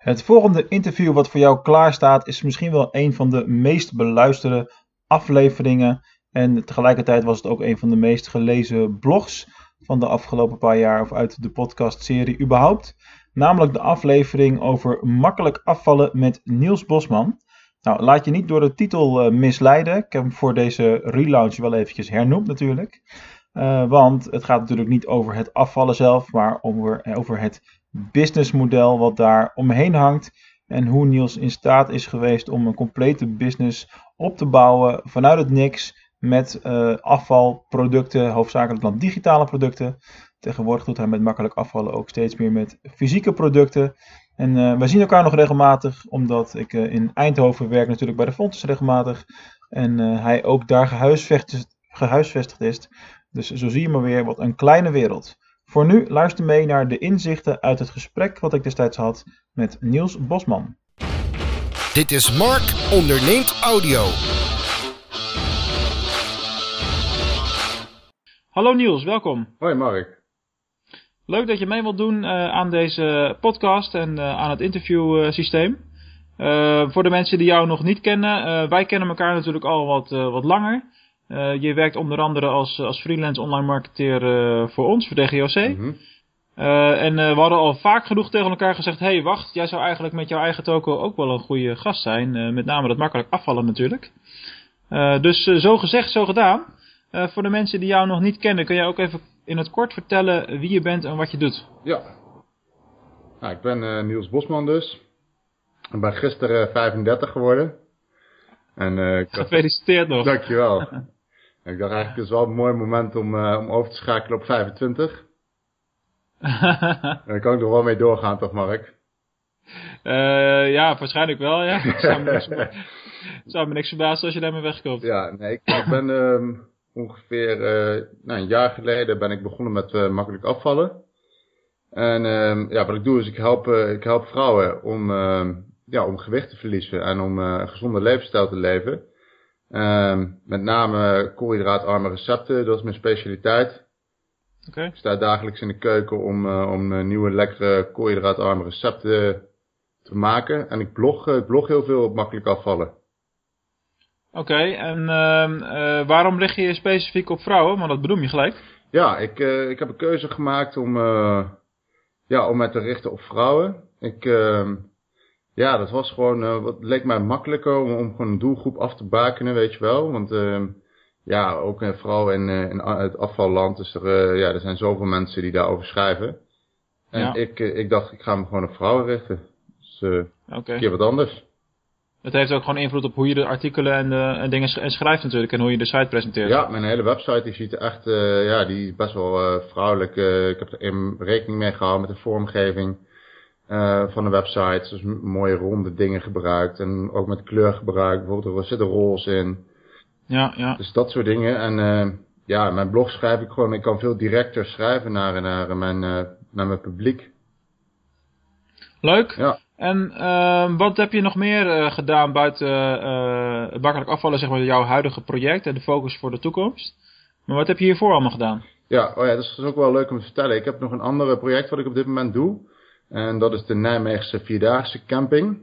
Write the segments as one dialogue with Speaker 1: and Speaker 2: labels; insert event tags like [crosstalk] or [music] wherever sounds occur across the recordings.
Speaker 1: Het volgende interview wat voor jou klaar staat is misschien wel een van de meest beluisterde afleveringen. En tegelijkertijd was het ook een van de meest gelezen blogs van de afgelopen paar jaar of uit de podcastserie überhaupt. Namelijk de aflevering over makkelijk afvallen met Niels Bosman. Nou, laat je niet door de titel uh, misleiden. Ik heb hem voor deze relaunch wel eventjes hernoemd natuurlijk. Uh, want het gaat natuurlijk niet over het afvallen zelf, maar over, over het businessmodel wat daar omheen hangt. En hoe Niels in staat is geweest om een complete business op te bouwen vanuit het niks met uh, afvalproducten, hoofdzakelijk dan digitale producten. Tegenwoordig doet hij met makkelijk afvallen ook steeds meer met fysieke producten. En uh, wij zien elkaar nog regelmatig, omdat ik uh, in Eindhoven werk natuurlijk bij de Fontes regelmatig. En hij ook daar gehuisvestigd is. Dus zo zie je maar weer wat een kleine wereld. Voor nu luister mee naar de inzichten uit het gesprek wat ik destijds had met Niels Bosman.
Speaker 2: Dit is Mark onderneemt audio.
Speaker 1: Hallo Niels, welkom.
Speaker 3: Hoi Mark.
Speaker 1: Leuk dat je mee wilt doen uh, aan deze podcast en uh, aan het interviewsysteem. Uh, voor de mensen die jou nog niet kennen, wij kennen elkaar natuurlijk al wat, wat langer. Uh, je werkt onder andere als, als freelance online marketeer uh, voor ons, voor DGOC. Mm -hmm. uh, en we hadden al vaak genoeg tegen elkaar gezegd: hé, hey, wacht, jij zou eigenlijk met jouw eigen toko ook wel een goede gast zijn. met name dat makkelijk afvallen natuurlijk. dus zo gezegd, zo gedaan. voor de mensen die jou nog niet kennen, kun jij ook even in het kort vertellen wie je bent en wat je doet?
Speaker 3: Ja. Nou, ik ben Niels Bosman dus. Ik ben gisteren 35 geworden.
Speaker 1: En, ik [laughs] Gefeliciteerd nog.
Speaker 3: Dankjewel. [laughs] Ik dacht eigenlijk, het is wel een mooi moment om, uh, om over te schakelen op 25. [laughs] Daar kan ik er wel mee doorgaan, toch Mark?
Speaker 1: Uh, ja, waarschijnlijk wel, ja. [laughs] zou me niks, zou me niks verbazen als je daarmee wegkomt.
Speaker 3: Ja, nee, ik, ik ben um, ongeveer uh, nou, een jaar geleden ben ik begonnen met makkelijk afvallen. En um, ja, wat ik doe is ik help, ik help vrouwen om, ja, om gewicht te verliezen en om een gezonde levensstijl te leven. Um, met name koolhydraatarme recepten, dat is mijn specialiteit.
Speaker 1: Okay.
Speaker 3: Ik sta dagelijks in de keuken om, uh, om uh, nieuwe lekkere koolhydraatarme recepten te maken. En ik blog, uh, ik blog heel veel op makkelijk afvallen.
Speaker 1: Oké, okay, en uh, waarom lig je specifiek op vrouwen? Want dat bedoel je gelijk.
Speaker 3: Ja, ik, ik heb een keuze gemaakt om, ja, om mij te richten op vrouwen. Ik, ehm, ja, dat was gewoon, uh, wat leek mij makkelijker om, om gewoon een doelgroep af te bakenen, weet je wel. Want uh, ja, ook uh, vooral in, in het afvalland is er, ja, er zijn zoveel mensen die daarover schrijven. En ja. ik, ik dacht, ik ga me gewoon op vrouwen richten. Dus okay. een keer wat anders.
Speaker 1: Het heeft ook gewoon invloed op hoe je de artikelen en, en dingen en schrijft natuurlijk en hoe je de site presenteert.
Speaker 3: Ja, mijn hele website die ziet er echt, ja, die is best wel vrouwelijk. ik heb er in rekening mee gehouden met de vormgeving. Uh, van de website. Dus mooie ronde dingen gebruikt. En ook met kleur gebruikt. Bijvoorbeeld er zitten roze in.
Speaker 1: Ja, ja.
Speaker 3: Dus dat soort dingen. En uh, ja, mijn blog schrijf ik gewoon. Ik kan veel directer schrijven naar, naar, mijn, uh, naar mijn publiek.
Speaker 1: Leuk.
Speaker 3: Ja.
Speaker 1: En uh, wat heb je nog meer gedaan buiten het makkelijk afvallen, zeg maar, jouw huidige project en de focus voor de toekomst? Maar wat heb je hiervoor allemaal gedaan?
Speaker 3: Ja, oh ja, dat is ook wel leuk om te vertellen. Ik heb nog een ander project wat ik op dit moment doe. En dat is de Nijmeegse Vierdaagse Camping.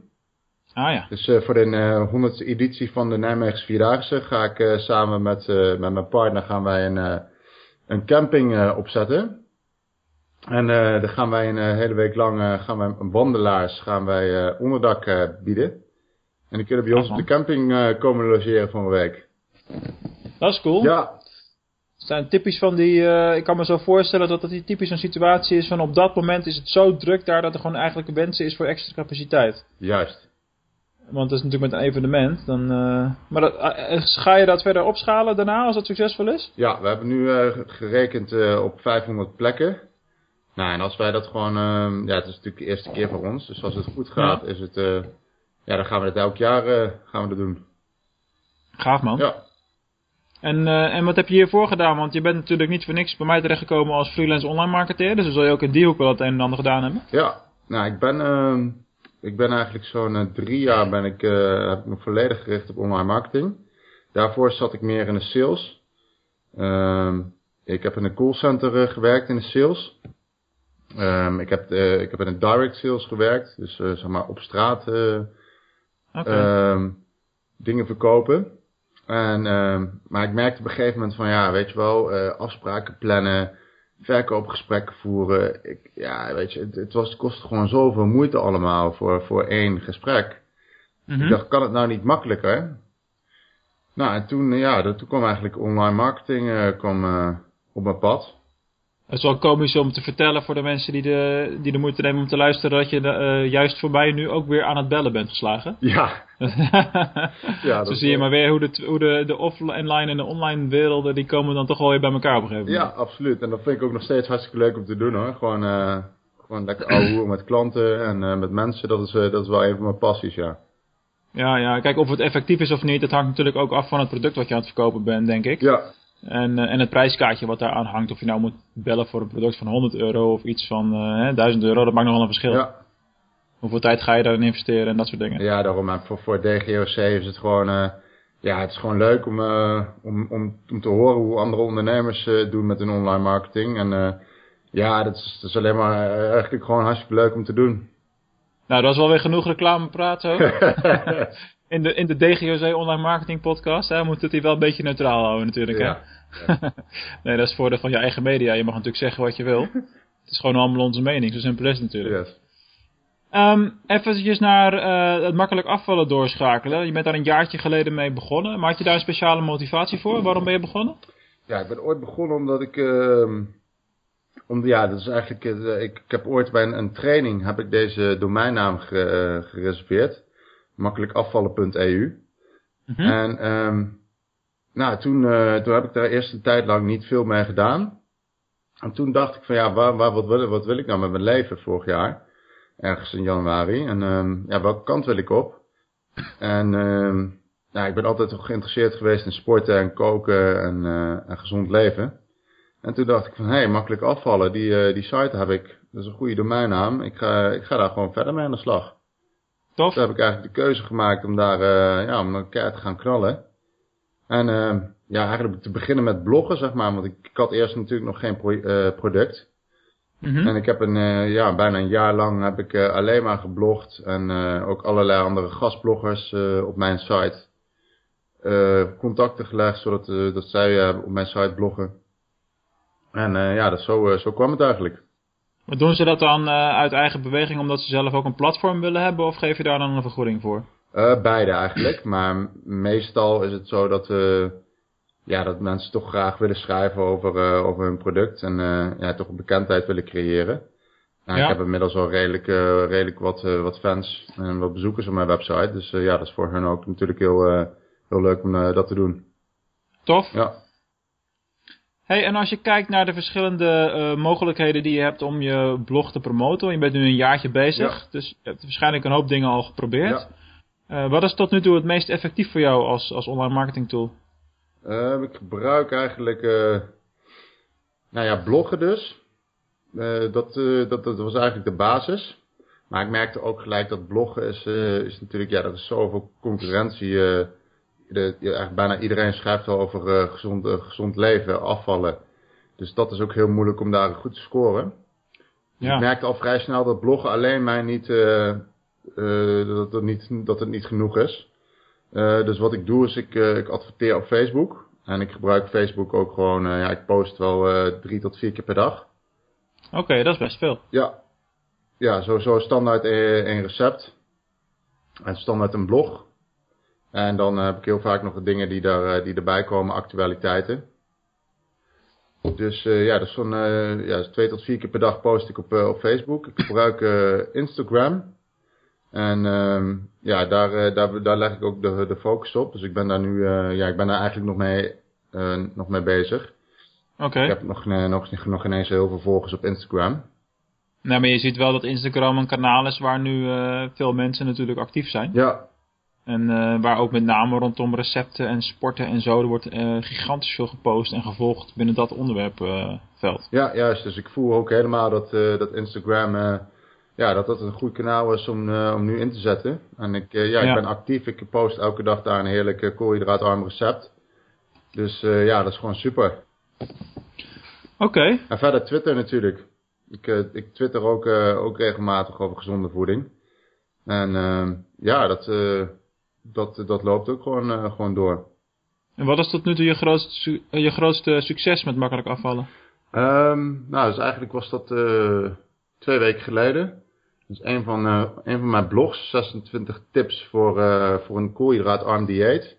Speaker 1: Ah ja.
Speaker 3: Dus uh, voor de uh, 100ste editie van de Nijmeegse Vierdaagse ga ik uh, samen met, met mijn partner gaan wij een, een camping opzetten. En dan gaan wij een hele week lang gaan wij wandelaars gaan wij onderdak bieden. En die kunnen bij ons op de camping komen logeren voor een week.
Speaker 1: Dat is cool.
Speaker 3: Ja,
Speaker 1: zijn typisch van die, uh, ik kan me zo voorstellen dat dat die typisch een situatie is van op dat moment is het zo druk daar dat er gewoon eigenlijk wensen is voor extra capaciteit.
Speaker 3: Juist.
Speaker 1: Want dat is natuurlijk met een evenement. Dan, uh, maar dat, uh, ga je dat verder opschalen daarna als dat succesvol is?
Speaker 3: Ja, we hebben nu gerekend op 500 plekken. Nou, en als wij dat gewoon, ja, het is natuurlijk de eerste keer voor ons. Dus als het goed gaat, ja. is het, ja, dan gaan we het elk jaar gaan we dat doen.
Speaker 1: Gaaf man.
Speaker 3: Ja.
Speaker 1: En, uh, en wat heb je hiervoor gedaan? Want je bent natuurlijk niet voor niks bij mij terechtgekomen als freelance online marketeer. Dus dan zul je ook in die hoek wel het een en ander gedaan hebben.
Speaker 3: Ja, nou ik ben, uh, ik ben eigenlijk zo'n uh, drie jaar ben ik, uh, heb ik me volledig gericht op online marketing. Daarvoor zat ik meer in de sales. ik heb in een callcenter gewerkt in de sales. Ehm, ik, heb, ik heb in een direct sales gewerkt, dus zeg maar op straat okay. dingen verkopen. En, um, maar ik merkte op een gegeven moment van ja, weet je wel, afspraken plannen, verkoopgesprekken voeren. Ik, ja, weet je, het, het, was, het kostte gewoon zoveel moeite allemaal voor, voor één gesprek. Mm -hmm. Ik dacht, kan het nou niet makkelijker? Nou, en toen, ja, toen kwam eigenlijk online marketing kwam, op mijn pad.
Speaker 1: Het is wel komisch om te vertellen voor de mensen die de, die de moeite nemen om te luisteren dat je uh, juist voorbij nu ook weer aan het bellen bent geslagen.
Speaker 3: Ja. [laughs]
Speaker 1: ja Zo zie je maar weer hoe, de, hoe de, de offline en de online werelden, die komen dan toch wel weer bij elkaar op een gegeven
Speaker 3: moment. Ja, absoluut. En dat vind ik ook nog steeds hartstikke leuk om te doen hoor. Gewoon, uh, gewoon lekker ouwe met klanten en uh, met mensen, dat is, dat is wel een van mijn passies, ja.
Speaker 1: Ja, ja, kijk of het effectief is of niet, dat hangt natuurlijk ook af van het product wat je aan het verkopen bent, denk ik.
Speaker 3: Ja,
Speaker 1: en, uh, en het prijskaartje wat daar aan hangt, of je nou moet bellen voor een product van 100 euro of iets van uh, 1000 euro, dat maakt nog wel een verschil.
Speaker 3: Ja.
Speaker 1: Hoeveel tijd ga je daarin investeren en dat soort dingen.
Speaker 3: Ja, daarom. Voor, voor DGOC is het gewoon, uh, ja, het is gewoon leuk om, om, om, om te horen hoe andere ondernemers doen met hun online marketing. En ja, dat is, dat is alleen maar eigenlijk gewoon hartstikke leuk om te doen.
Speaker 1: Nou, dat is wel weer genoeg reclame praten. [laughs] in de, in de DGOC Online Marketing Podcast. Hè, moet het hier wel een beetje neutraal houden natuurlijk.
Speaker 3: Ja.
Speaker 1: Hè? [laughs] nee, dat is het voordeel van je eigen media. Je mag natuurlijk zeggen wat je wil. [laughs] het is gewoon allemaal onze mening. Zo simpel is natuurlijk.
Speaker 3: Yes.
Speaker 1: Um, even naar uh, het makkelijk afvallen doorschakelen. Je bent daar een jaartje geleden mee begonnen. Maar had je daar een speciale motivatie voor? Waarom ben je begonnen?
Speaker 3: Ja, ik ben ooit begonnen omdat ik... Uh, om, ja, dat is eigenlijk... Uh, ik, ik, heb ooit bij een, een, training heb ik deze domeinnaam ge, gereserveerd makkelijkafvallen.eu. Mm -hmm. En um, nou, toen, uh, toen heb ik daar eerst een tijd lang niet veel mee gedaan. En toen dacht ik van ja, waar, waar, wat, wil, wat wil ik nou met mijn leven vorig jaar? Ergens in januari. En um, ja, welke kant wil ik op? En um, nou, ik ben altijd geïnteresseerd geweest in sporten en koken en, uh, en gezond leven. En toen dacht ik van, hé, hey, makkelijk afvallen, die, uh, die site heb ik. Dat is een goede domeinnaam. Ik ga, ik ga daar gewoon verder mee aan de slag.
Speaker 1: Tof.
Speaker 3: Toen heb ik eigenlijk de keuze gemaakt om daar, uh, ja, om keer te gaan knallen. En uh, ja, eigenlijk te beginnen met bloggen, zeg maar. Want ik, ik had eerst natuurlijk nog geen pro uh, product. Mm -hmm. En ik heb een, uh, ja, bijna een jaar lang heb ik uh, alleen maar geblogd. En uh, ook allerlei andere gastbloggers op mijn site contacten gelegd, zodat dat zij op mijn site bloggen. En ja, dat zo, zo kwam het eigenlijk.
Speaker 1: Maar doen ze dat dan uh, uit eigen beweging omdat ze zelf ook een platform willen hebben? Of geef je daar dan een vergoeding voor?
Speaker 3: Uh, beide eigenlijk. Maar meestal is het zo dat, uh, ja, dat mensen toch graag willen schrijven over, over hun product. En ja, toch een bekendheid willen creëren. Nou, ja. Ik heb inmiddels al redelijk, redelijk wat, wat fans en wat bezoekers op mijn website. Dus ja, dat is voor hen ook natuurlijk heel, heel leuk om dat te doen.
Speaker 1: Tof.
Speaker 3: Ja.
Speaker 1: Hey, en als je kijkt naar de verschillende uh, mogelijkheden die je hebt om je blog te promoten. Je bent nu een jaartje bezig,
Speaker 3: ja.
Speaker 1: dus je hebt waarschijnlijk een hoop dingen al geprobeerd.
Speaker 3: Ja.
Speaker 1: Uh, wat is tot nu toe het meest effectief voor jou als, als online marketing tool?
Speaker 3: Uh, ik gebruik eigenlijk, nou ja, bloggen dus. dat, dat, dat was eigenlijk de basis. Maar ik merkte ook gelijk dat bloggen is, is natuurlijk, ja, dat is zoveel concurrentie de, ja, eigenlijk bijna iedereen schrijft al over uh, gezond, uh, gezond leven, afvallen. Dus dat is ook heel moeilijk om daar goed te scoren.
Speaker 1: Ja.
Speaker 3: Ik merkte al vrij snel dat bloggen alleen mij niet, uh, dat, het niet dat het niet genoeg is. dus wat ik doe is, ik, ik adverteer op Facebook. En ik gebruik Facebook ook gewoon, ja, ik post wel drie tot vier keer per dag.
Speaker 1: Oké, okay, dat is best veel.
Speaker 3: Ja, ja sowieso standaard een recept. En standaard een blog. En dan heb ik heel vaak nog de dingen die, daar, die erbij komen, actualiteiten. Dus uh, ja, dat is zo'n uh, ja, twee tot vier keer per dag post ik op, uh, op Facebook. Ik gebruik Instagram. En um, ja, daar, daar, daar leg ik ook de, de focus op. Dus ik ben daar nu, ja, ik ben daar eigenlijk nog mee, nog mee bezig.
Speaker 1: Oké. Okay.
Speaker 3: Ik heb nog, nog, nog ineens heel veel volgers op Instagram.
Speaker 1: Nou, maar je ziet wel dat Instagram een kanaal is waar nu veel mensen natuurlijk actief zijn.
Speaker 3: Ja,
Speaker 1: en uh, waar ook met name rondom recepten en sporten en zo, er wordt uh, gigantisch veel gepost en gevolgd binnen dat onderwerpveld. Uh,
Speaker 3: ja, juist. Dus ik voel ook helemaal dat, dat Instagram, ja, dat dat een goed kanaal is om, om nu in te zetten. En ik, ja, ja, ik ben actief. Ik post elke dag daar een heerlijk koolhydraatarm recept. Dus ja, dat is gewoon super.
Speaker 1: Oké. Okay.
Speaker 3: En verder Twitter natuurlijk. Ik, ik twitter ook, ook regelmatig over gezonde voeding. En ja, dat, dat, dat loopt ook gewoon, gewoon door.
Speaker 1: En wat is tot nu toe je grootste, je grootste succes met makkelijk afvallen?
Speaker 3: Um, nou, dus eigenlijk was dat twee weken geleden. Dus een van, uh, een van mijn blogs, 26 tips voor, uh, voor een koolhydraatarm dieet.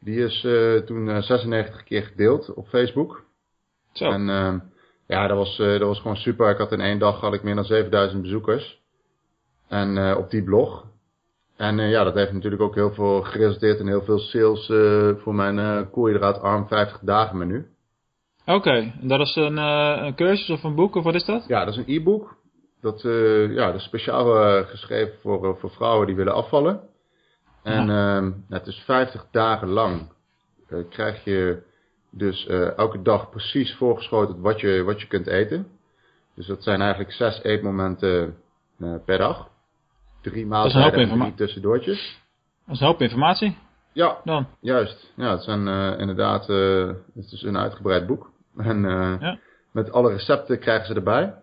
Speaker 3: Die is uh, toen 96 keer gedeeld op Facebook. Zo. En ja, dat was, dat was gewoon super. Ik had in één dag had ik meer dan 7000 bezoekers. En op die blog. En ja, dat heeft natuurlijk ook heel veel geresulteerd in heel veel sales voor mijn koolhydraatarm 50 dagen menu.
Speaker 1: Oké, en dat is een, een cursus of een boek of wat is dat?
Speaker 3: Ja, dat is een e-book. Dat, uh, ja, dat is speciaal uh, geschreven voor, uh, voor vrouwen die willen afvallen. En ja. Ehm, het is 50 dagen lang. krijg je dus elke dag precies voorgeschoten wat je, wat je kunt eten. Dus dat zijn eigenlijk zes eetmomenten per dag. Drie maaltijden en drie tussendoortjes.
Speaker 1: Dat is een hoop informatie.
Speaker 3: Ja, Dan. juist. Ja, het zijn inderdaad, het is een uitgebreid boek. En ja. met alle recepten krijgen ze erbij.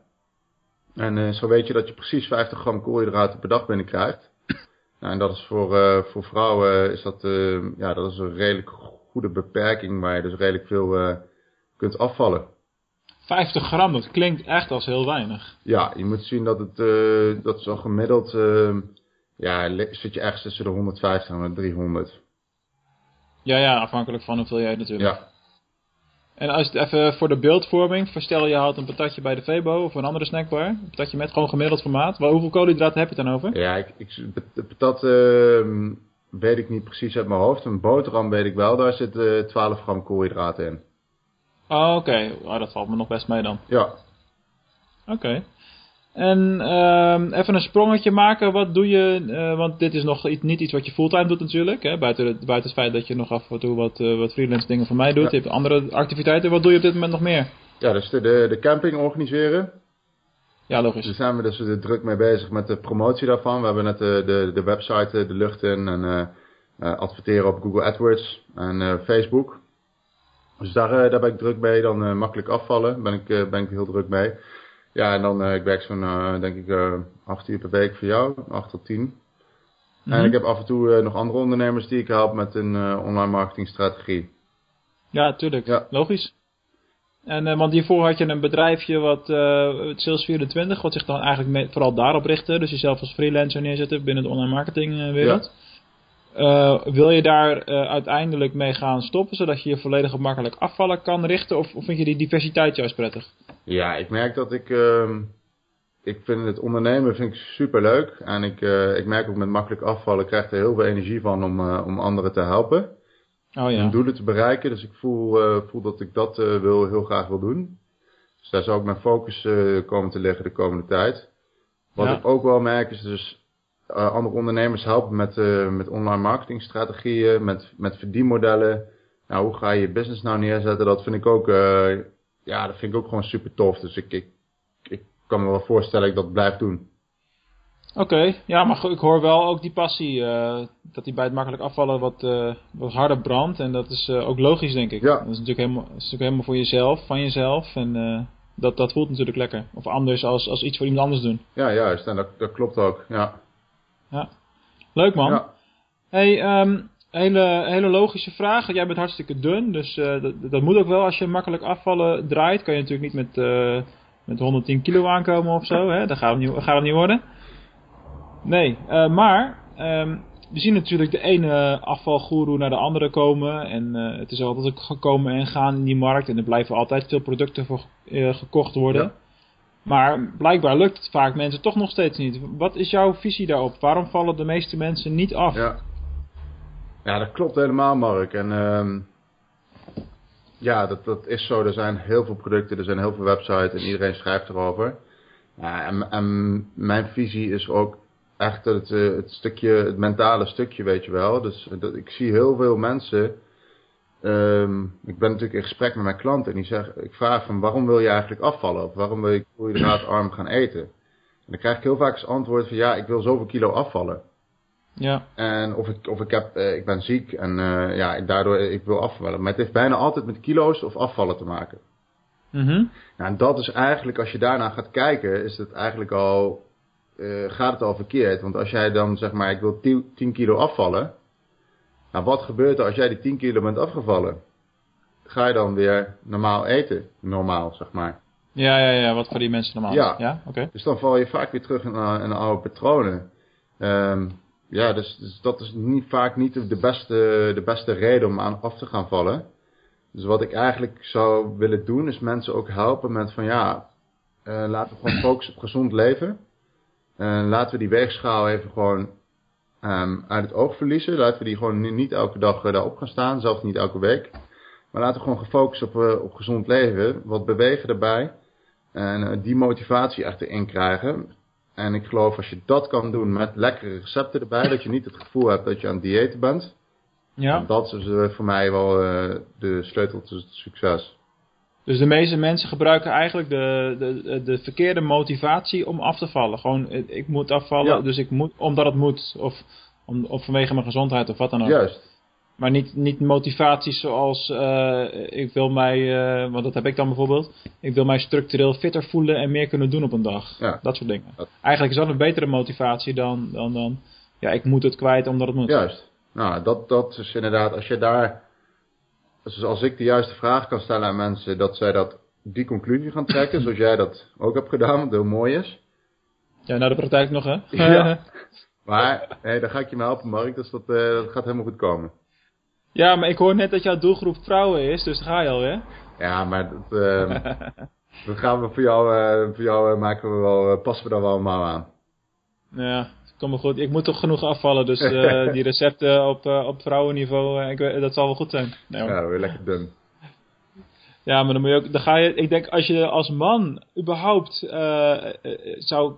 Speaker 3: En uh, zo weet je dat je precies 50 gram koolhydraten per dag binnenkrijgt. Nou, en dat is voor, uh, voor vrouwen is dat, uh, ja, dat is een redelijk goede beperking waar je dus redelijk veel kunt afvallen.
Speaker 1: 50 gram, dat klinkt echt als heel weinig.
Speaker 3: Ja, je moet zien dat het dat zo gemiddeld, ja, zit je ergens tussen de 150 en de 300.
Speaker 1: Ja, ja, afhankelijk van hoeveel jij natuurlijk. Ja. En als het even voor de beeldvorming, verstel je haalt een patatje bij de Febo of een andere snackbar. Een patatje met gewoon gemiddeld formaat. Waar, hoeveel koolhydraten heb je het dan over?
Speaker 3: Ja, ik, ik, patat uh, weet ik niet precies uit mijn hoofd. Een boterham weet ik wel, daar zit uh, 12 gram koolhydraten in.
Speaker 1: Oh, oké. Oh, dat valt me nog best mee dan.
Speaker 3: Ja.
Speaker 1: Oké. En uh, even een sprongetje maken. Wat doe je? Uh, want dit is nog niet iets wat je fulltime doet natuurlijk. Hè? Buiten, het, buiten het feit dat je nog af en toe wat, uh, wat freelance dingen voor mij doet. Je hebt andere activiteiten. Wat doe je op dit moment nog meer?
Speaker 3: Ja, dus de, de, de camping organiseren.
Speaker 1: Ja, logisch.
Speaker 3: Daar zijn we dus druk mee bezig met de promotie daarvan. We hebben net de, de, de website de lucht in. En adverteren op Google AdWords en Facebook. Dus daar, daar ben ik druk mee. Dan makkelijk afvallen. Ben ik, ben ik heel druk mee. Ja, en dan, uh, ik werk zo'n, uh, denk ik, uh, acht uur per week voor jou, acht tot tien. Mm -hmm. En mhm. ik heb af en toe nog andere ondernemers die ik help met een online marketingstrategie.
Speaker 1: Ja, tuurlijk. Ja. Logisch. En, want hiervoor had je een bedrijfje wat, Sales24, wat zich dan eigenlijk vooral daarop richtte. Dus jezelf als freelancer neerzetten binnen de online marketingwereld. Ja. Uh, wil je daar uh, uiteindelijk mee gaan stoppen, zodat je je volledig makkelijk afvallen kan richten? Of, of vind je die diversiteit juist prettig?
Speaker 3: Ja, ik merk dat ik... Uh, ik vind het ondernemen vind ik super leuk. En ik, uh, ik merk ook met makkelijk afvallen, krijg er heel veel energie van om, om anderen te helpen. Oh ja. Om doelen te bereiken. Dus ik voel, voel dat ik dat wil, heel graag wil doen. Dus daar zal ook mijn focus komen te liggen de komende tijd. Wat ja. ik ook wel merk is dus andere ondernemers helpen met, uh, met online marketingstrategieën, met, met verdienmodellen. Nou, hoe ga je je business nou neerzetten? Dat vind ik ook, uh, ja, dat vind ik ook gewoon super tof. Dus ik, ik, ik kan me wel voorstellen dat ik dat blijf doen.
Speaker 1: Oké, okay, ja, maar ik hoor wel ook die passie, dat die bij het makkelijk afvallen wat, wat harder brandt. En dat is ook logisch, denk ik. Ja. Dat is natuurlijk helemaal, is natuurlijk helemaal voor jezelf, van jezelf. En dat, dat voelt natuurlijk lekker. Of anders als, als iets voor iemand anders doen.
Speaker 3: Ja, juist. En dat, dat klopt ook, ja.
Speaker 1: Ja, leuk man. Ja. Hey, um, hele, hele logische vraag. Jij bent hartstikke dun, dus uh, dat, dat, moet ook wel. Als je makkelijk afvallen draait, kan je natuurlijk niet met, uh, met 110 kilo aankomen of zo. Hè? Dat gaat het niet, gaat het niet worden. Nee, uh, maar um, we zien natuurlijk de ene afvalgoeroe naar de andere komen. En het is altijd ook gekomen en gaan in die markt. En er blijven altijd veel producten voor gekocht worden. Ja. Maar blijkbaar lukt het vaak mensen toch nog steeds niet. Wat is jouw visie daarop? Waarom vallen de meeste mensen niet af?
Speaker 3: Ja, ja dat klopt helemaal, Mark. En uh, ja, dat, dat is zo. Er zijn heel veel producten, er zijn heel veel websites en iedereen schrijft erover. Ja, en, en mijn visie is ook echt het, eh, het stukje, het mentale stukje, weet je wel. Dus ik zie heel veel mensen Um, ik ben natuurlijk in gesprek met mijn klanten en die zeg, ik vraag van waarom wil je eigenlijk afvallen? Of waarom wil je koolhydraatarm gaan eten? En dan krijg ik heel vaak als antwoord van ja, ik wil zoveel kilo afvallen. Ja. En of ik, of ik, heb, uh, ik ben ziek en uh, ja, daardoor ik wil afvallen. Maar het heeft bijna altijd met kilo's of afvallen te maken.
Speaker 1: Mhm.
Speaker 3: Nou, en dat is eigenlijk, als je daarna gaat kijken, is het eigenlijk al, eh, gaat het al verkeerd. Want als jij dan zeg maar, ik wil 10 10 kilo afvallen. Nou, wat gebeurt er als jij die 10 kilo bent afgevallen? Ga je dan weer normaal eten? Normaal, zeg maar.
Speaker 1: Ja, ja, ja, wat voor die mensen normaal.
Speaker 3: Ja.
Speaker 1: Ja, oké.
Speaker 3: Dus dan val je vaak weer terug in, eh, in oude patronen. Ehm, ja, dus, dus dat is niet, vaak niet de beste, de beste reden om aan af te gaan vallen. Dus wat ik eigenlijk zou willen doen, is mensen ook helpen met van ja, eh, laten we gewoon focussen op gezond leven. En laten we die weegschaal even gewoon ehm, uit het oog verliezen. Laten we die gewoon ni- niet elke dag eh, daarop gaan staan, zelfs niet elke week. Maar laten we gewoon gefocust op, eh, op gezond leven, wat bewegen erbij. En eh, die motivatie echt erin krijgen. En ik geloof als je dat kan doen met lekkere recepten erbij, dat je niet het gevoel hebt dat je aan het diëten bent.
Speaker 1: Ja.
Speaker 3: Dat is voor mij wel de sleutel tot succes.
Speaker 1: Dus de meeste mensen gebruiken eigenlijk de, de, de verkeerde motivatie om af te vallen. Gewoon, eh, ik moet afvallen,
Speaker 3: Ja.
Speaker 1: dus ik moet, omdat het moet. Of, om, of vanwege mijn gezondheid of wat dan ook.
Speaker 3: Juist.
Speaker 1: Maar niet, niet motivaties zoals, eh, ik wil mij, eh, want dat heb ik dan bijvoorbeeld. Ik wil mij structureel fitter voelen en meer kunnen doen op een dag.
Speaker 3: Ja.
Speaker 1: Dat soort dingen.
Speaker 3: Dat-
Speaker 1: Eigenlijk is dat een betere motivatie dan, dan, dan, ja, ik moet het kwijt omdat het moet.
Speaker 3: Juist. Nou, dat, dat is inderdaad, als je daar, dus als ik de juiste vraag kan stellen aan mensen, dat zij dat, die conclusie gaan trekken, zoals jij dat ook hebt gedaan, wat heel mooi is.
Speaker 1: Ja, nou de praktijk nog hè.
Speaker 3: Ja. [laughs] Maar, nee, dan ga ik je mee helpen, Mark, dus dat, eh, dat gaat helemaal goed komen.
Speaker 1: ja, maar ik hoor net dat jouw doelgroep vrouwen is, dus daar ga je alweer.
Speaker 3: Ja, maar dat, ehm, [laughs] dat gaan we voor jou, eh, voor jou eh, maken we wel, passen we daar wel allemaal aan.
Speaker 1: Ja, kom maar goed. Ik moet toch genoeg afvallen, dus eh, [laughs] die recepten op, eh, op vrouwenniveau, eh, ik, weet- dat zal wel goed zijn. Nee.
Speaker 3: Ja, weer lekker dun.
Speaker 1: Ja, maar dan moet je ook, dan ga je, ik denk als je als man überhaupt zou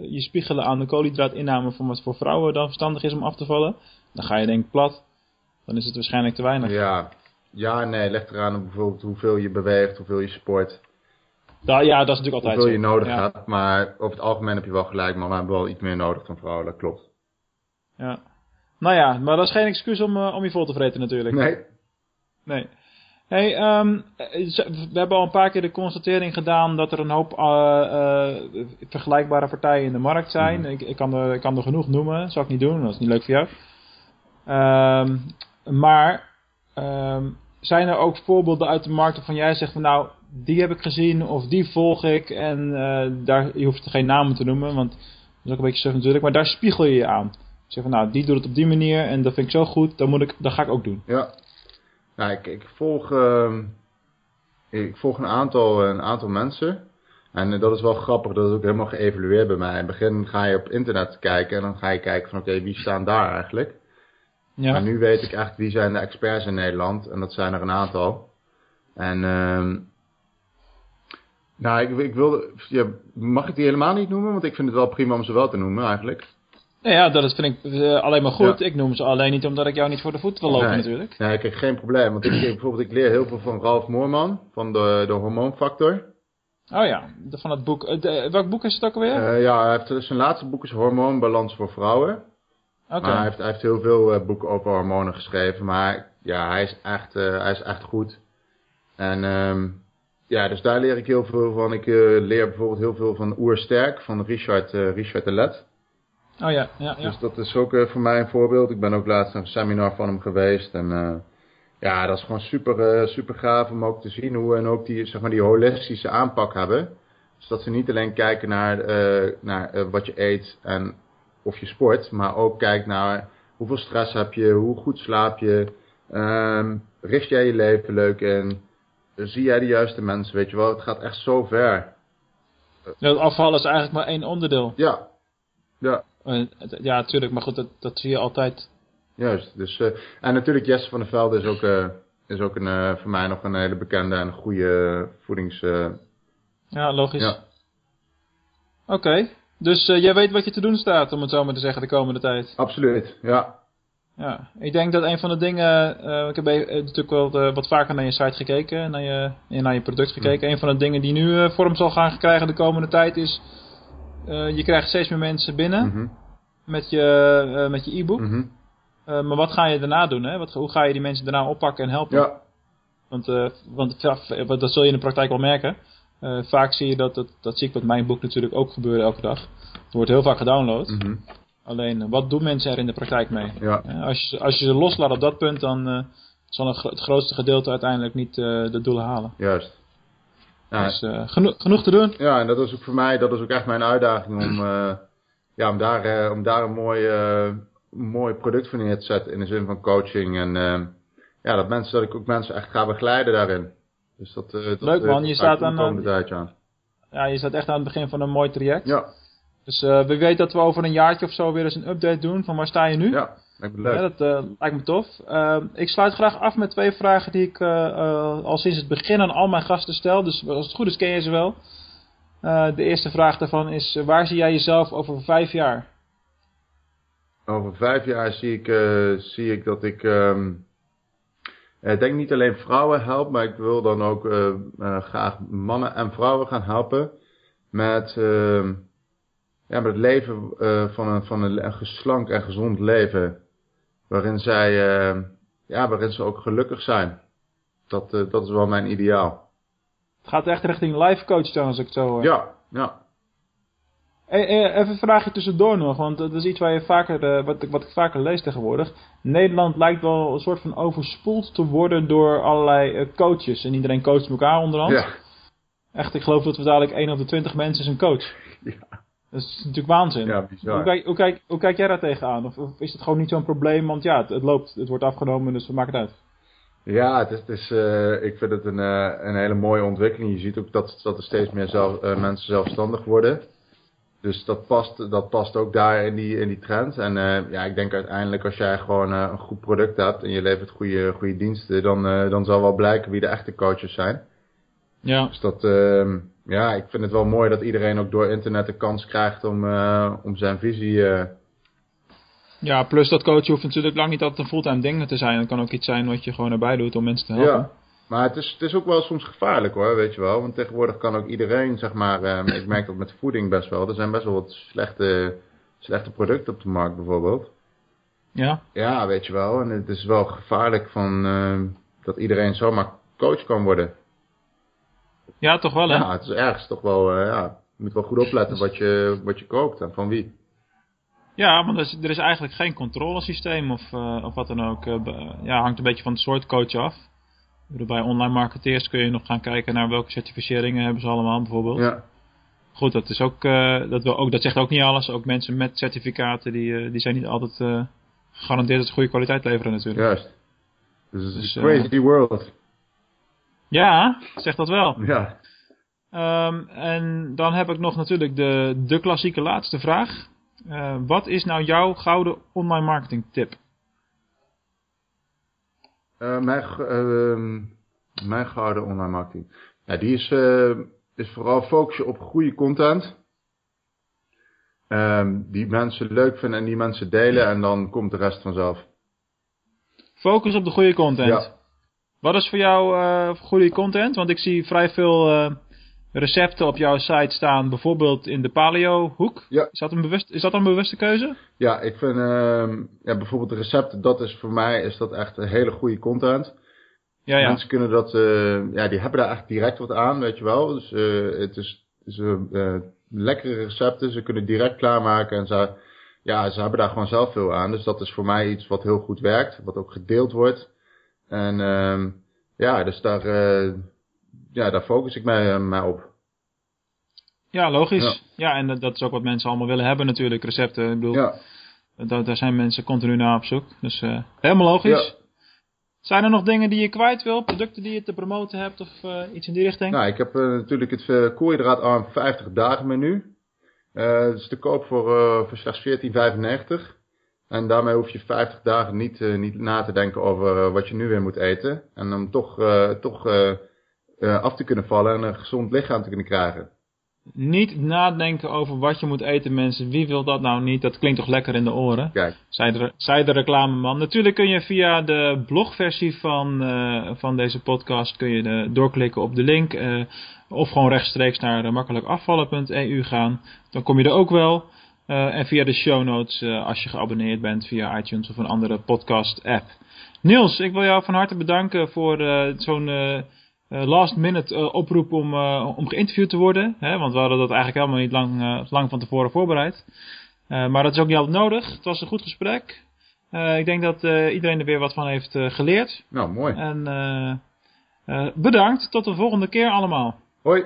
Speaker 1: je spiegelen aan de koolhydraatinname van wat voor vrouwen dan verstandig is om af te vallen, dan ga je denk ik plat. Dan is het waarschijnlijk te weinig.
Speaker 3: Ja, ja, nee, leg eraan bijvoorbeeld hoeveel je beweegt, hoeveel je sport,
Speaker 1: Da- ja, dat is natuurlijk altijd
Speaker 3: hoeveel je nodig
Speaker 1: ja.
Speaker 3: hebt. Maar over het algemeen heb je wel gelijk, maar we hebben wel iets meer nodig dan vrouwen, dat klopt.
Speaker 1: Ja. Nou ja, maar dat is geen excuus om, eh, om je vol te vreten natuurlijk.
Speaker 3: Nee,
Speaker 1: Nee. Hey, ehm, eh, we hebben al een paar keer de constatering gedaan dat er een hoop eh, vergelijkbare partijen in de markt zijn.
Speaker 3: Mhm.
Speaker 1: ik, ik, kan er, ik kan er genoeg noemen, dat zal ik niet doen, dat is niet leuk voor jou. Ehm, maar ehm, zijn er ook voorbeelden uit de markt waarvan jij zegt van nou, die heb ik gezien of die volg ik en eh, daar, je hoeft geen namen te noemen, want dat is ook een beetje suf natuurlijk, maar daar spiegel je je aan. Zeg van nou, die doet het op die manier en dat vind ik zo goed, dan moet ik, dat ga ik ook doen.
Speaker 3: ja. Nou, ik, volg, ehm, ik volg een aantal, een aantal mensen. En dat is wel grappig, dat is ook helemaal geëvalueerd bij mij. In het begin ga je op internet kijken en dan ga je kijken van oké, wie staan daar eigenlijk?
Speaker 1: Ja.
Speaker 3: Maar nu weet ik eigenlijk wie zijn de experts in Nederland. En dat zijn er een aantal. En ehm nou, ik, ik wilde, ja, mag ik die helemaal niet noemen? Want ik vind het wel prima om ze wel te noemen eigenlijk.
Speaker 1: Nou ja, dat vind ik eh, alleen maar goed.
Speaker 3: Ja.
Speaker 1: Ik noem ze alleen niet omdat ik jou niet voor de voet wil lopen
Speaker 3: Nee.
Speaker 1: natuurlijk.
Speaker 3: Nee, ik heb geen probleem. Want ik, bijvoorbeeld, ik leer heel veel van Ralf Moorman. Van de, de hormoonfactor.
Speaker 1: Oh ja, van het boek. eh, de- welk boek is het ook alweer?
Speaker 3: Eh, ja, hij heeft, zijn laatste boek is Hormoonbalans voor vrouwen. Maar hij heeft, hij heeft heel veel eh, boeken over hormonen geschreven. Maar ja, hij is echt, eh, hij is echt goed. En ehm, ja, dus daar leer ik heel veel van. Ik eh, leer bijvoorbeeld heel veel van Oersterk, van Richard, Richard de Let.
Speaker 1: Oh ja, ja, ja.
Speaker 3: Dus dat is ook voor mij een voorbeeld. Ik ben ook laatst een seminar van hem geweest. En ja, dat is gewoon super, super gaaf om ook te zien hoe en ook die, zeg maar, die holistische aanpak hebben. Dus dat ze niet alleen kijken naar, naar wat je eet en of je sport, maar ook kijkt naar hoeveel stress heb je, hoe goed slaap je, ehm, richt jij je leven leuk in, zie jij de juiste mensen, weet je wel. Het gaat echt zo ver.
Speaker 1: Ja, het afvallen is eigenlijk maar één onderdeel.
Speaker 3: Ja, ja.
Speaker 1: Ja, natuurlijk, maar goed, dat, dat zie je altijd.
Speaker 3: Juist. Dus, eh, en natuurlijk Jesse van der Velde is ook, eh, is ook een, eh, voor mij nog een hele bekende en goede voedings...
Speaker 1: Ja, logisch.
Speaker 3: ja.
Speaker 1: Oké, dus eh, jij weet wat je te doen staat, om het zo maar te zeggen, de komende tijd.
Speaker 3: Absoluut, ja.
Speaker 1: Ja, ik denk dat een van de dingen, eh, ik heb eh, natuurlijk wel wat vaker naar je site gekeken, naar je, en naar je product gekeken. Een van de dingen die nu vorm zal gaan krijgen de komende tijd is, je krijgt steeds meer mensen binnen
Speaker 3: Mhm,
Speaker 1: met je met je e-book.
Speaker 3: mhm.
Speaker 1: Maar wat ga je daarna doen? Hè? Wat, hoe ga je die mensen daarna oppakken en helpen?
Speaker 3: Ja.
Speaker 1: Want, want dat zul je in de praktijk wel merken. Vaak zie je dat, dat, dat zie ik met mijn boek natuurlijk ook gebeuren elke dag. Het wordt heel vaak gedownload.
Speaker 3: Mhm.
Speaker 1: Alleen, wat doen mensen er in de praktijk mee?
Speaker 3: Ja.
Speaker 1: als, je, als je ze loslaat op dat punt, dan zal het grootste gedeelte uiteindelijk niet de doelen halen.
Speaker 3: Juist.
Speaker 1: Ja, dus genoeg, genoeg te doen.
Speaker 3: Ja, en dat is ook voor mij, dat is ook echt mijn uitdaging om, ja, om, daar, om daar een mooi mooi product voor neer te zetten in de zin van coaching. En ja, dat, mensen, dat ik ook mensen echt ga begeleiden daarin. Dus dat, uh, dat
Speaker 1: Leuk man, je staat aan,
Speaker 3: aan.
Speaker 1: Ja, je staat echt aan het begin van een mooi traject.
Speaker 3: Ja.
Speaker 1: Dus uh, we weten dat we over een jaartje of zo weer eens een update doen van waar sta je nu.
Speaker 3: Ja, lijkt me leuk.
Speaker 1: Ja, dat uh, lijkt me tof. Uh, ik sluit graag af met twee vragen die ik al sinds het begin aan al mijn gasten stel. Dus als het goed is ken je ze wel. de eerste vraag daarvan is, waar zie jij jezelf over vijf jaar?
Speaker 3: over vijf jaar zie ik, zie ik dat ik, um, ik denk niet alleen vrouwen help, maar ik wil dan ook uh, uh, graag mannen en vrouwen gaan helpen met, ehm, ja, met het leven van, een, van een geslank en gezond leven. Waarin zij, ehm, ja, waarin ze ook gelukkig zijn. Dat, dat is wel mijn ideaal.
Speaker 1: Het gaat echt richting life coach dan, als ik het zo hoor.
Speaker 3: Ja, ja.
Speaker 1: Even een vraagje tussendoor nog, want dat is iets waar je vaker, uh, wat, wat ik vaker lees tegenwoordig. Nederland lijkt wel een soort van overspoeld te worden door allerlei uh, coaches. En iedereen coacht elkaar onderhand.
Speaker 3: Ja.
Speaker 1: Echt, ik geloof dat we dadelijk 1 op de 20 mensen is een coach.
Speaker 3: Ja.
Speaker 1: Dat is natuurlijk waanzin.
Speaker 3: Ja, bizar.
Speaker 1: Hoe kijk, hoe kijk, hoe kijk jij daar tegenaan? Of, of is het gewoon niet zo'n probleem? Want ja, het, het, loopt, het wordt afgenomen, dus we maken het uit.
Speaker 3: Ja, het is, het is, uh, ik vind het een, een hele mooie ontwikkeling. Je ziet ook dat, dat er steeds meer zelf, mensen zelfstandig worden. Dus dat past, dat past ook daar in die, in die trend. En uh, ja, ik denk uiteindelijk als jij gewoon uh, een goed product hebt en je levert goede, goede diensten, dan, uh, dan zal wel blijken wie de echte coaches zijn.
Speaker 1: Ja.
Speaker 3: Dus dat, ehm, ja, ik vind het wel mooi dat iedereen ook door internet de kans krijgt om, om zijn visie.
Speaker 1: Ja, plus dat coach hoeft natuurlijk lang niet altijd een fulltime ding te zijn. Het kan ook iets zijn wat je gewoon erbij doet om mensen te helpen.
Speaker 3: Ja. Maar het is, het is ook wel soms gevaarlijk hoor, weet je wel. Want tegenwoordig kan ook iedereen, zeg maar, eh, ik merk dat met voeding best wel. Er zijn best wel wat slechte, slechte producten op de markt bijvoorbeeld.
Speaker 1: Ja?
Speaker 3: Ja, weet je wel. En het is wel gevaarlijk van, uh, dat iedereen zomaar coach kan worden.
Speaker 1: Ja, toch wel hè?
Speaker 3: Ja, het is ergens toch wel, uh, ja, je moet wel goed opletten wat je, wat je koopt en van wie.
Speaker 1: Ja, want er is, er is eigenlijk geen controlesysteem of, uh, of wat dan ook. ja, hangt een beetje van het soort coach af bij online marketeers kun je nog gaan kijken naar welke certificeringen hebben ze allemaal bijvoorbeeld.
Speaker 3: Ja.
Speaker 1: Goed, dat, is ook, uh, dat, wil ook, dat zegt ook niet alles. Ook mensen met certificaten, die, uh, die zijn niet altijd uh, gegarandeerd dat ze goede kwaliteit leveren natuurlijk.
Speaker 3: Juist. Dus het is een crazy world.
Speaker 1: Ja, zegt dat wel.
Speaker 3: Ja.
Speaker 1: Um, en dan heb ik nog natuurlijk de, de klassieke laatste vraag. wat is nou jouw gouden online marketing tip?
Speaker 3: Uh, mijn, uh, mijn gouden online marketing. Ja, die is, uh, is vooral focussen op goede content. Um, die mensen leuk vinden en die mensen delen en dan komt de rest vanzelf.
Speaker 1: Focus op de goede content.
Speaker 3: Ja.
Speaker 1: Wat is voor jou uh, goede content? Want ik zie vrij veel recepten op jouw site staan, bijvoorbeeld in de paleo hoek.
Speaker 3: Ja.
Speaker 1: Is, dat een bewust, is dat een bewuste keuze?
Speaker 3: Ja, ik vind uh, ja, bijvoorbeeld de recepten, dat is voor mij is dat echt een hele goede content.
Speaker 1: Ja, ja.
Speaker 3: Mensen kunnen dat, uh, ja, die hebben daar echt direct wat aan, weet je wel. Dus uh, het is, is uh, lekkere recepten, ze kunnen direct klaarmaken en ze, ja, ze hebben daar gewoon zelf veel aan. Dus dat is voor mij iets wat heel goed werkt, wat ook gedeeld wordt. En uh, ja, dus daar ja, daar focus ik mij, eh, mij op.
Speaker 1: Ja, logisch. Ja. en dat is ook wat mensen allemaal willen hebben natuurlijk, recepten. Ik bedoel,
Speaker 3: ja.
Speaker 1: daar, daar zijn mensen continu naar op zoek. Dus uh, helemaal logisch.
Speaker 3: Ja.
Speaker 1: Zijn er nog dingen die je kwijt wil? Producten die je te promoten hebt of uh, iets in die richting?
Speaker 3: Nou, ik heb uh, natuurlijk het uh, koolhydraatarm 50 dagen menu. dat is te koop voor, voor slechts 14,95. En daarmee hoef je 50 dagen niet, niet na te denken over wat je nu weer moet eten. En dan toch, toch uh, af te kunnen vallen en een gezond lichaam te kunnen krijgen.
Speaker 1: Niet nadenken over wat je moet eten, mensen. Wie wil dat nou niet? Dat klinkt toch lekker in de oren?
Speaker 3: Kijk.
Speaker 1: Zij de, zij de reclameman. Natuurlijk kun je via de blogversie van, uh, van deze podcast kun je de, doorklikken op de link. Uh, of gewoon rechtstreeks naar makkelijkafvallen.eu gaan. Dan kom je er ook wel. en via de show notes als je geabonneerd bent via iTunes of een andere podcast app. Niels, ik wil jou van harte bedanken voor zo'n last minute oproep om, om geïnterviewd te worden. Hè, want we hadden dat eigenlijk helemaal niet lang, lang van tevoren voorbereid. maar dat is ook niet altijd nodig. Het was een goed gesprek. ik denk dat iedereen er weer wat van heeft geleerd.
Speaker 3: Nou, mooi.
Speaker 1: En bedankt. Tot de volgende keer allemaal.
Speaker 3: Hoi.